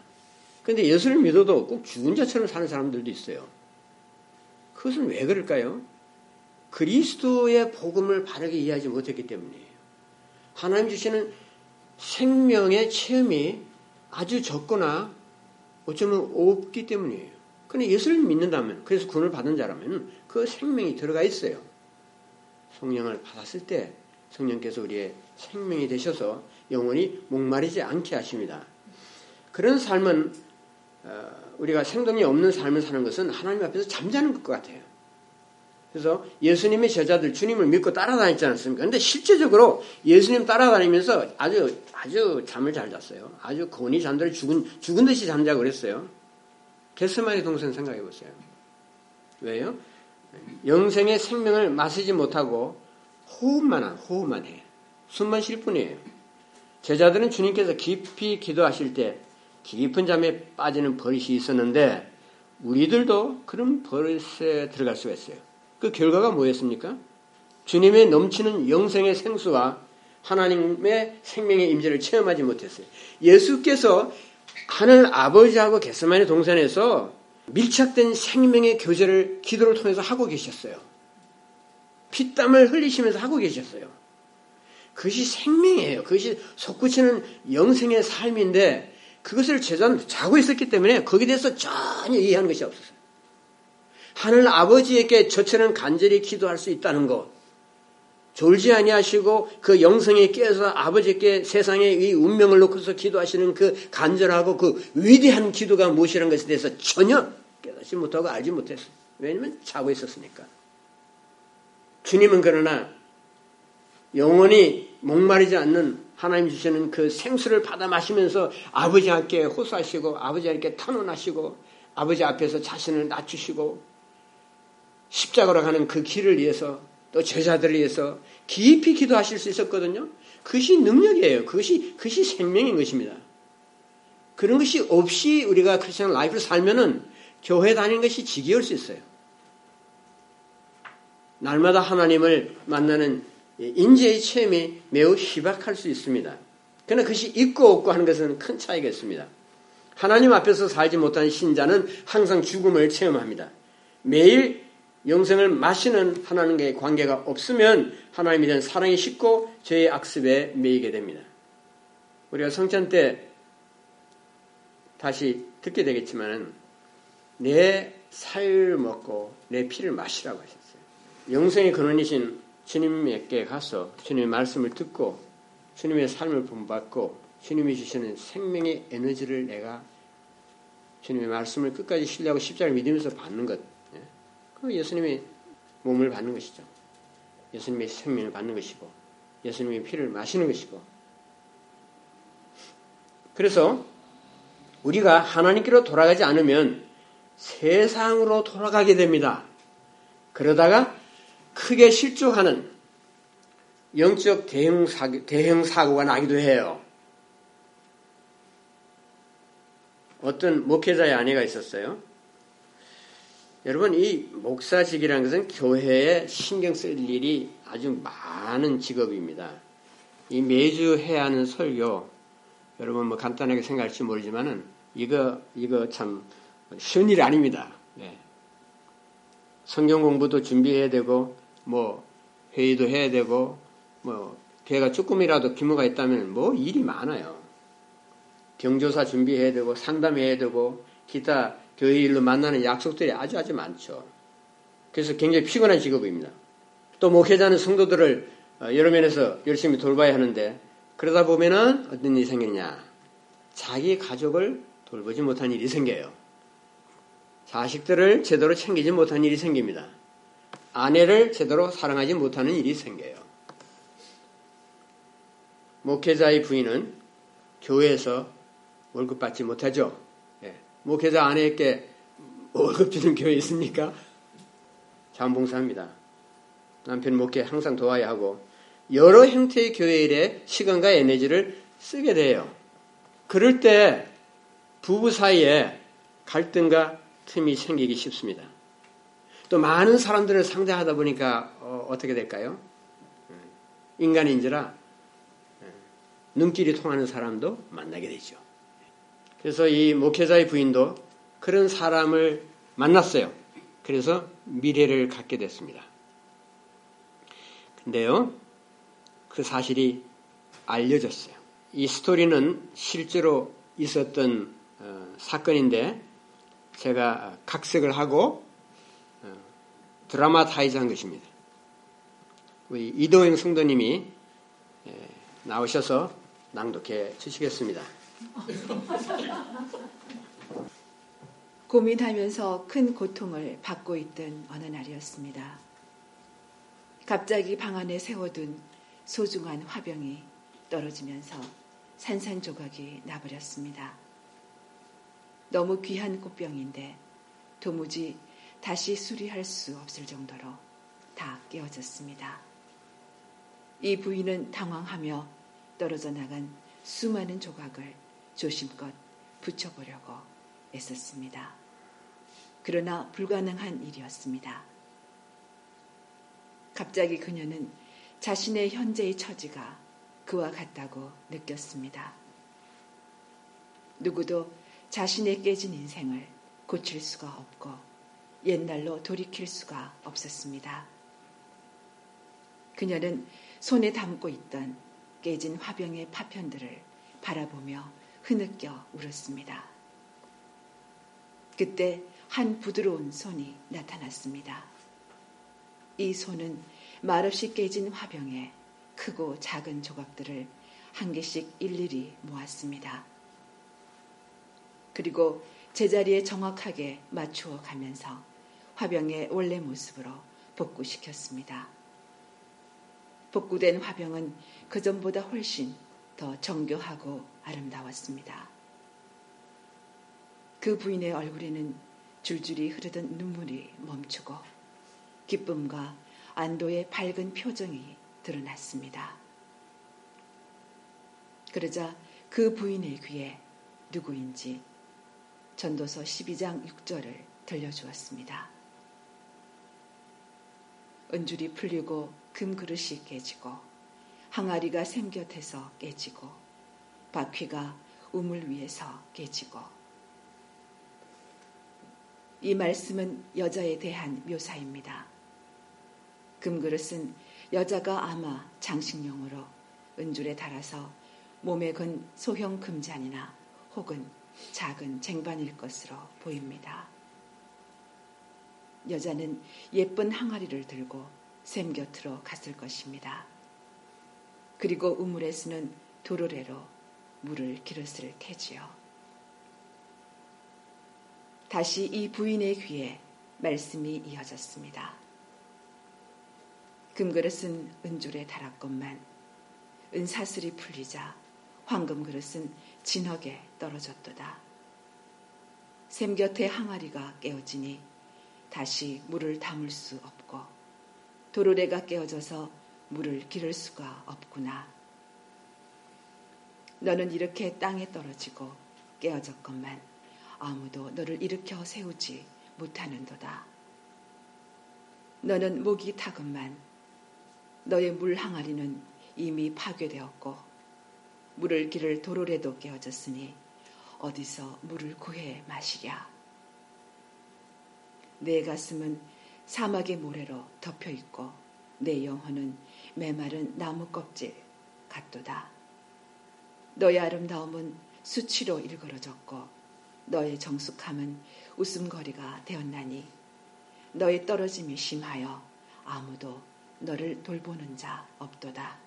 [SPEAKER 2] 그런데 예수를 믿어도 꼭 죽은 자처럼 사는 사람들도 있어요. 그것은 왜 그럴까요? 그리스도의 복음을 바르게 이해하지 못했기 때문이에요. 하나님 주시는 생명의 체험이 아주 적거나 어쩌면 없기 때문이에요. 그런데 예수를 믿는다면, 그래서 구원을 받은 자라면 그 생명이 들어가 있어요. 성령을 받았을 때 성령께서 우리의 생명이 되셔서 영원히 목마르지 않게 하십니다. 그런 삶은 어, 우리가 생동이 없는 삶을 사는 것은 하나님 앞에서 잠자는 것 같아요. 그래서 예수님의 제자들 주님을 믿고 따라다녔지 않습니까? 근데 실제적으로 예수님 따라다니면서 아주 아주 잠을 잘 잤어요. 아주 곤히 잠들어 죽은 죽은 듯이 잠자고 그랬어요. 게스마리 동생 생각해 보세요. 왜요? 영생의 생명을 마시지 못하고 호흡만 한 호흡만 해. 숨만 쉴 뿐이에요. 제자들은 주님께서 깊이 기도하실 때 깊은 잠에 빠지는 버릇이 있었는데 우리들도 그런 버릇에 들어갈 수가 있어요. 그 결과가 뭐였습니까? 주님의 넘치는 영생의 생수와 하나님의 생명의 임재를 체험하지 못했어요. 예수께서 하늘 아버지하고 게스만의 동산에서 밀착된 생명의 교제를 기도를 통해서 하고 계셨어요. 피땀을 흘리시면서 하고 계셨어요. 그것이 생명이에요. 그것이 솟구치는 영생의 삶인데 그것을 제자는 자고 있었기 때문에 거기에 대해서 전혀 이해하는 것이 없었어요. 하늘 아버지에게 저처럼 간절히 기도할 수 있다는 것, 졸지 아니하시고 그 영성에 깨어서 아버지께 세상의 이 운명을 놓고서 기도하시는 그 간절하고 그 위대한 기도가 무엇이라는 것에 대해서 전혀 깨닫지 못하고 알지 못했어요. 왜냐하면 자고 있었으니까. 주님은 그러나 영원히 목마르지 않는 하나님 주시는 그 생수를 받아 마시면서 아버지 함께 호소하시고 아버지 함께 탄원하시고 아버지 앞에서 자신을 낮추시고 십자가로 가는 그 길을 위해서 또 제자들을 위해서 깊이 기도하실 수 있었거든요. 그것이 능력이에요. 그것이 그것이 생명인 것입니다. 그런 것이 없이 우리가 크리스천 라이프를 살면은 교회 다니는 것이 지겨울 수 있어요. 날마다 하나님을 만나는 인재의 체험이 매우 희박할 수 있습니다. 그러나 그것이 있고 없고 하는 것은 큰 차이가 있습니다. 하나님 앞에서 살지 못한 신자는 항상 죽음을 체험합니다. 매일 영생을 마시는 하나님과의 관계가 없으면 하나님에 대한 사랑이 식고 죄의 악습에 매이게 됩니다. 우리가 성찬 때 다시 듣게 되겠지만 내 살을 먹고 내 피를 마시라고 하셨어요. 영생의 근원이신 주님에게 가서 주님의 말씀을 듣고 주님의 삶을 본받고 주님이 주시는 생명의 에너지를 내가 주님의 말씀을 끝까지 신뢰하고 십자를 믿으면서 받는 것. 예? 그 예수님의 몸을 받는 것이죠. 예수님의 생명을 받는 것이고 예수님의 피를 마시는 것이고 그래서 우리가 하나님께로 돌아가지 않으면 세상으로 돌아가게 됩니다. 그러다가 크게 실족하는 영적 대형, 사고, 대형 사고가 나기도 해요. 어떤 목회자의 아내가 있었어요. 여러분, 이 목사직이라는 것은 교회에 신경 쓸 일이 아주 많은 직업입니다. 이 매주 해야 하는 설교, 여러분 뭐 간단하게 생각할지 모르지만은 이거, 이거 참 쉬운 일이 아닙니다. 네. 성경 공부도 준비해야 되고, 뭐 회의도 해야 되고, 뭐 걔가 조금이라도 규모가 있다면 뭐 일이 많아요. 경조사 준비해야 되고 상담해야 되고 기타 교회 일로 만나는 약속들이 아주 아주 많죠. 그래서 굉장히 피곤한 직업입니다. 또 목회자는 성도들을 어, 여러 면에서 열심히 돌봐야 하는데 그러다 보면은 어떤 일이 생겼냐. 자기 가족을 돌보지 못한 일이 생겨요. 자식들을 제대로 챙기지 못한 일이 생깁니다. 아내를 제대로 사랑하지 못하는 일이 생겨요. 목회자의 부인은 교회에서 월급 받지 못하죠. 예. 목회자 아내에게 월급 주는 교회 있습니까? 자원봉사합니다. 남편 목회 항상 도와야 하고 여러 형태의 교회 일에 시간과 에너지를 쓰게 돼요. 그럴 때 부부 사이에 갈등과 틈이 생기기 쉽습니다. 또 많은 사람들을 상대하다 보니까 어, 떻게 될까요? 인간인지라 눈길이 통하는 사람도 만나게 되죠. 그래서 이 목회자의 부인도 그런 사람을 만났어요. 그래서 미래를 갖게 됐습니다. 근데요, 그 사실이 알려졌어요. 이 스토리는 실제로 있었던 어, 사건인데 제가 각색을 하고 어, 드라마타이즈한 것입니다. 우리 이도영 성도님이 예, 나오셔서 낭독해 주시겠습니다.
[SPEAKER 1] 고민하면서 큰 고통을 받고 있던 어느 날이었습니다. 갑자기 방 안에 세워둔 소중한 화병이 떨어지면서 산산조각이 나버렸습니다. 너무 귀한 꽃병인데 도무지 다시 수리할 수 없을 정도로 다 깨어졌습니다. 이 부인은 당황하며 떨어져 나간 수많은 조각을 조심껏 붙여보려고 애썼습니다. 그러나 불가능한 일이었습니다. 갑자기 그녀는 자신의 현재의 처지가 그와 같다고 느꼈습니다. 누구도 자신의 깨진 인생을 고칠 수가 없고 옛날로 돌이킬 수가 없었습니다. 그녀는 손에 담고 있던 깨진 화병의 파편들을 바라보며 흐느껴 울었습니다. 그때 한 부드러운 손이 나타났습니다. 이 손은 말없이 깨진 화병에 크고 작은 조각들을 한 개씩 일일이 모았습니다. 그리고 제자리에 정확하게 맞추어 가면서 화병의 원래 모습으로 복구시켰습니다. 복구된 화병은 그 전보다 훨씬 더 정교하고 아름다웠습니다. 그 부인의 얼굴에는 줄줄이 흐르던 눈물이 멈추고 기쁨과 안도의 밝은 표정이 드러났습니다. 그러자 그 부인의 귀에 누구인지 전도서 12장 6절을 들려주었습니다. 은줄이 풀리고 금그릇이 깨지고 항아리가 샘 곁에서 깨지고 바퀴가 우물 위에서 깨지고 이 말씀은 여자에 대한 묘사입니다. 금그릇은 여자가 아마 장식용으로 은줄에 달아서 몸에 건 소형 금잔이나 혹은 작은 쟁반일 것으로 보입니다. 여자는 예쁜 항아리를 들고 샘 곁으로 갔을 것입니다. 그리고 우물에서는 도로래로 물을 길었을 테지요. 다시 이 부인의 귀에 말씀이 이어졌습니다. 금그릇은 은줄에 달았건만 은사슬이 풀리자 황금 그릇은 진흙에 떨어졌도다. 샘 곁에 항아리가 깨어지니 다시 물을 담을 수 없고 도르래가 깨어져서 물을 기를 수가 없구나. 너는 이렇게 땅에 떨어지고 깨어졌건만 아무도 너를 일으켜 세우지 못하는도다. 너는 목이 타건만 너의 물 항아리는 이미 파괴되었고 물을 기를 도로래도 깨어졌으니 어디서 물을 구해 마시랴. 내 가슴은 사막의 모래로 덮여 있고 내 영혼은 메마른 나무 껍질 같도다. 너의 아름다움은 수치로 일그러졌고 너의 정숙함은 웃음거리가 되었나니 너의 떨어짐이 심하여 아무도 너를 돌보는 자 없도다.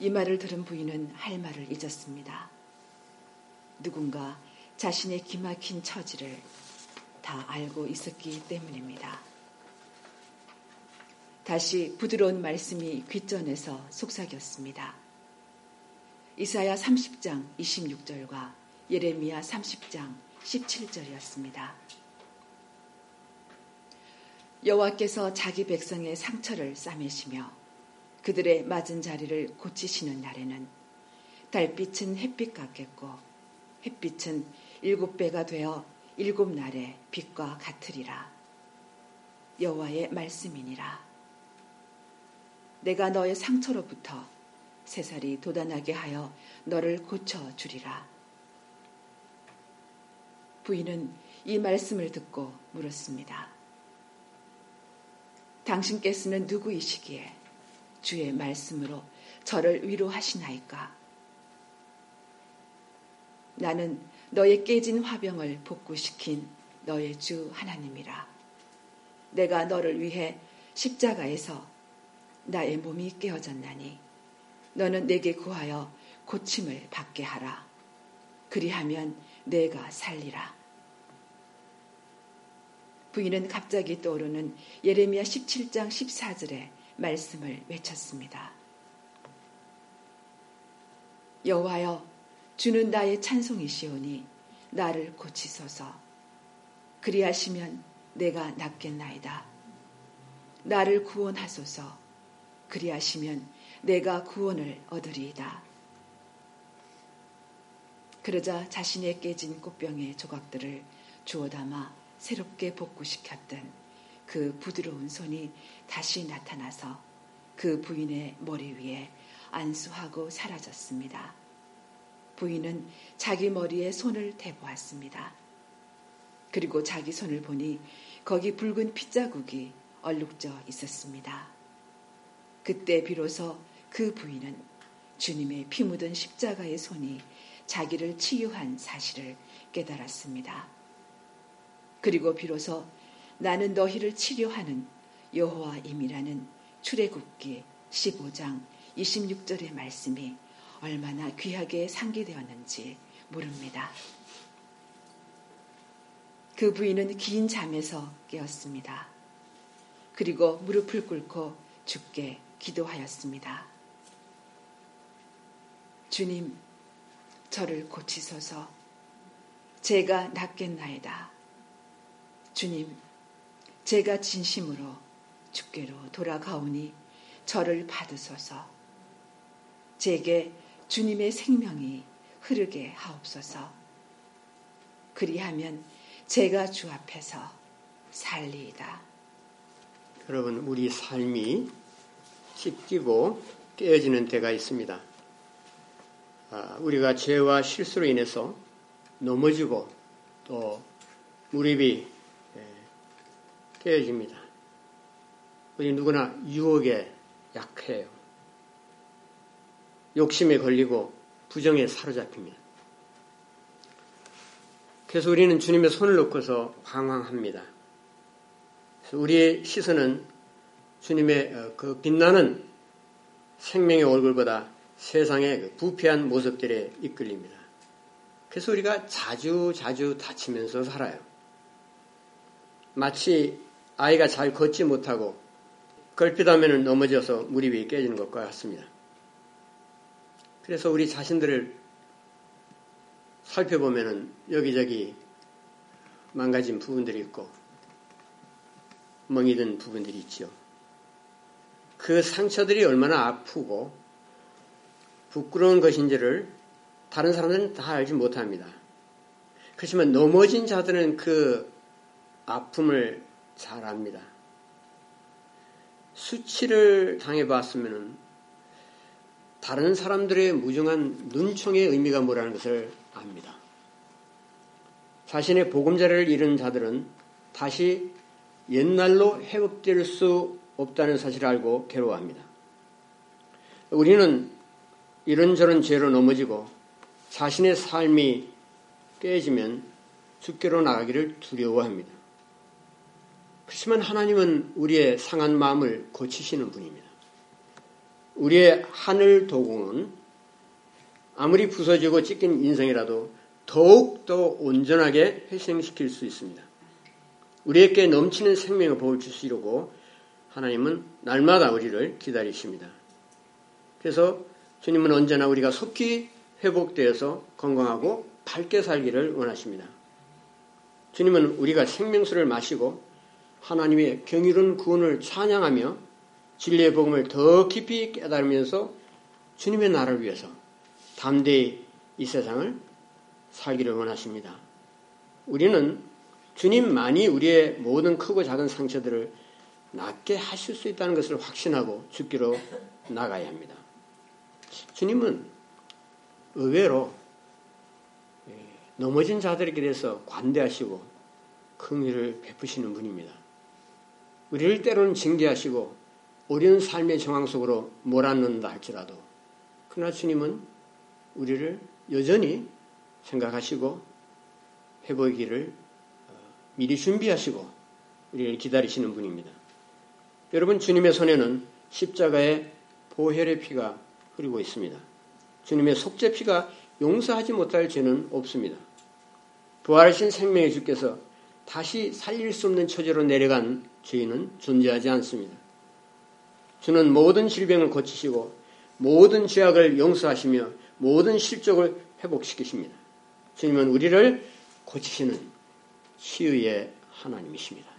[SPEAKER 1] 이 말을 들은 부인은 할 말을 잊었습니다. 누군가 자신의 기막힌 처지를 다 알고 있었기 때문입니다. 다시 부드러운 말씀이 귓전에서 속삭였습니다. 이사야 30장 26절과 예레미야 30장 17절이었습니다. 여호와께서 자기 백성의 상처를 싸매시며 그들의 맞은 자리를 고치시는 날에는 달빛은 햇빛 같겠고 햇빛은 일곱 배가 되어 일곱 날의 빛과 같으리라. 여호와의 말씀이니라. 내가 너의 상처로부터 새살이 돋아나게 하여 너를 고쳐 주리라. 부인은 이 말씀을 듣고 물었습니다. 당신께서는 누구이시기에 주의 말씀으로 저를 위로하시나이까? 나는 너의 깨진 화병을 복구시킨 너의 주 하나님이라. 내가 너를 위해 십자가에서 나의 몸이 깨어졌나니 너는 내게 구하여 고침을 받게 하라. 그리하면 내가 살리라. 부인은 갑자기 떠오르는 예레미야 17장 14절의 말씀을 외쳤습니다. 여호와여 주는 나의 찬송이시오니 나를 고치소서 그리하시면 내가 낫겠나이다. 나를 구원하소서 그리하시면 내가 구원을 얻으리이다. 그러자 자신의 깨진 꽃병의 조각들을 주워 담아 새롭게 복구시켰던 그 부드러운 손이 다시 나타나서 그 부인의 머리 위에 안수하고 사라졌습니다. 부인은 자기 머리에 손을 대보았습니다. 그리고 자기 손을 보니 거기 붉은 핏자국이 얼룩져 있었습니다. 그때 비로소 그 부인은 주님의 피 묻은 십자가의 손이 자기를 치유한 사실을 깨달았습니다. 그리고 비로소 나는 너희를 치료하는 여호와임이라는 출애굽기 15장 26절의 말씀이 얼마나 귀하게 상기되었는지 모릅니다. 그 부인은 긴 잠에서 깨었습니다. 그리고 무릎을 꿇고 죽게 기도하였습니다. 주님, 저를 고치소서. 제가 낫겠나이다. 주님, 제가 진심으로 주께로 돌아가오니 저를 받으소서. 제게 주님의 생명이 흐르게 하옵소서. 그리하면 제가 주 앞에서 살리이다.
[SPEAKER 2] 여러분, 우리 삶이 찢기고 깨어지는 때가 있습니다. 아, 우리가 죄와 실수로 인해서 넘어지고 또 무릎이 예, 깨어집니다. 우리 누구나 유혹에 약해요. 욕심에 걸리고 부정에 사로잡힙니다. 그래서 우리는 주님의 손을 놓고서 방황합니다. 우리의 시선은 주님의 어, 그 빛나는 생명의 얼굴보다 세상의 그 부패한 모습들에 이끌립니다. 그래서 우리가 자주 자주 다치면서 살아요. 마치 아이가 잘 걷지 못하고 걸핏하면 넘어져서 무릎이 깨지는 것과 같습니다. 그래서 우리 자신들을 살펴보면은 여기저기 망가진 부분들이 있고 멍이 든 부분들이 있죠. 그 상처들이 얼마나 아프고 부끄러운 것인지를 다른 사람들은 다 알지 못합니다. 그렇지만 넘어진 자들은 그 아픔을 잘 압니다. 수치를 당해봤으면 다른 사람들의 무정한 눈총의 의미가 뭐라는 것을 압니다. 자신의 보금자리를 잃은 자들은 다시 옛날로 회복될 수 없다는 사실을 알고 괴로워합니다. 우리는 이런저런 죄로 넘어지고 자신의 삶이 깨지면 죽게로 나가기를 두려워합니다. 그렇지만 하나님은 우리의 상한 마음을 고치시는 분입니다. 우리의 하늘 도공은 아무리 부서지고 찢긴 인생이라도 더욱더 온전하게 회생시킬 수 있습니다. 우리에게 넘치는 생명의 복을 주시려고 하나님은 날마다 우리를 기다리십니다. 그래서 주님은 언제나 우리가 속히 회복되어서 건강하고 밝게 살기를 원하십니다. 주님은 우리가 생명수를 마시고 하나님의 경이로운 구원을 찬양하며 진리의 복음을 더 깊이 깨달으면서 주님의 나라를 위해서 담대히 이 세상을 살기를 원하십니다. 우리는 주님만이 우리의 모든 크고 작은 상처들을 낫게 하실 수 있다는 것을 확신하고 죽기로 나가야 합니다. 주님은 의외로 예, 넘어진 자들에게 대해서 관대하시고 긍휼을 베푸시는 분입니다. 우리를 때로는 징계하시고 어려운 삶의 정황 속으로 몰아넣는다 할지라도 그러나 주님은 우리를 여전히 생각하시고 회복기를 어, 미리 준비하시고 우리를 기다리시는 분입니다. 여러분 주님의 손에는 십자가의 보혈의 피가 흐르고 있습니다. 주님의 속죄 피가 용서하지 못할 죄는 없습니다. 부활하신 생명의 주께서 다시 살릴 수 없는 처지로 내려간 죄인은 존재하지 않습니다. 주는 모든 질병을 고치시고 모든 죄악을 용서하시며 모든 실족을 회복시키십니다. 주님은 우리를 고치시는 치유의 하나님이십니다.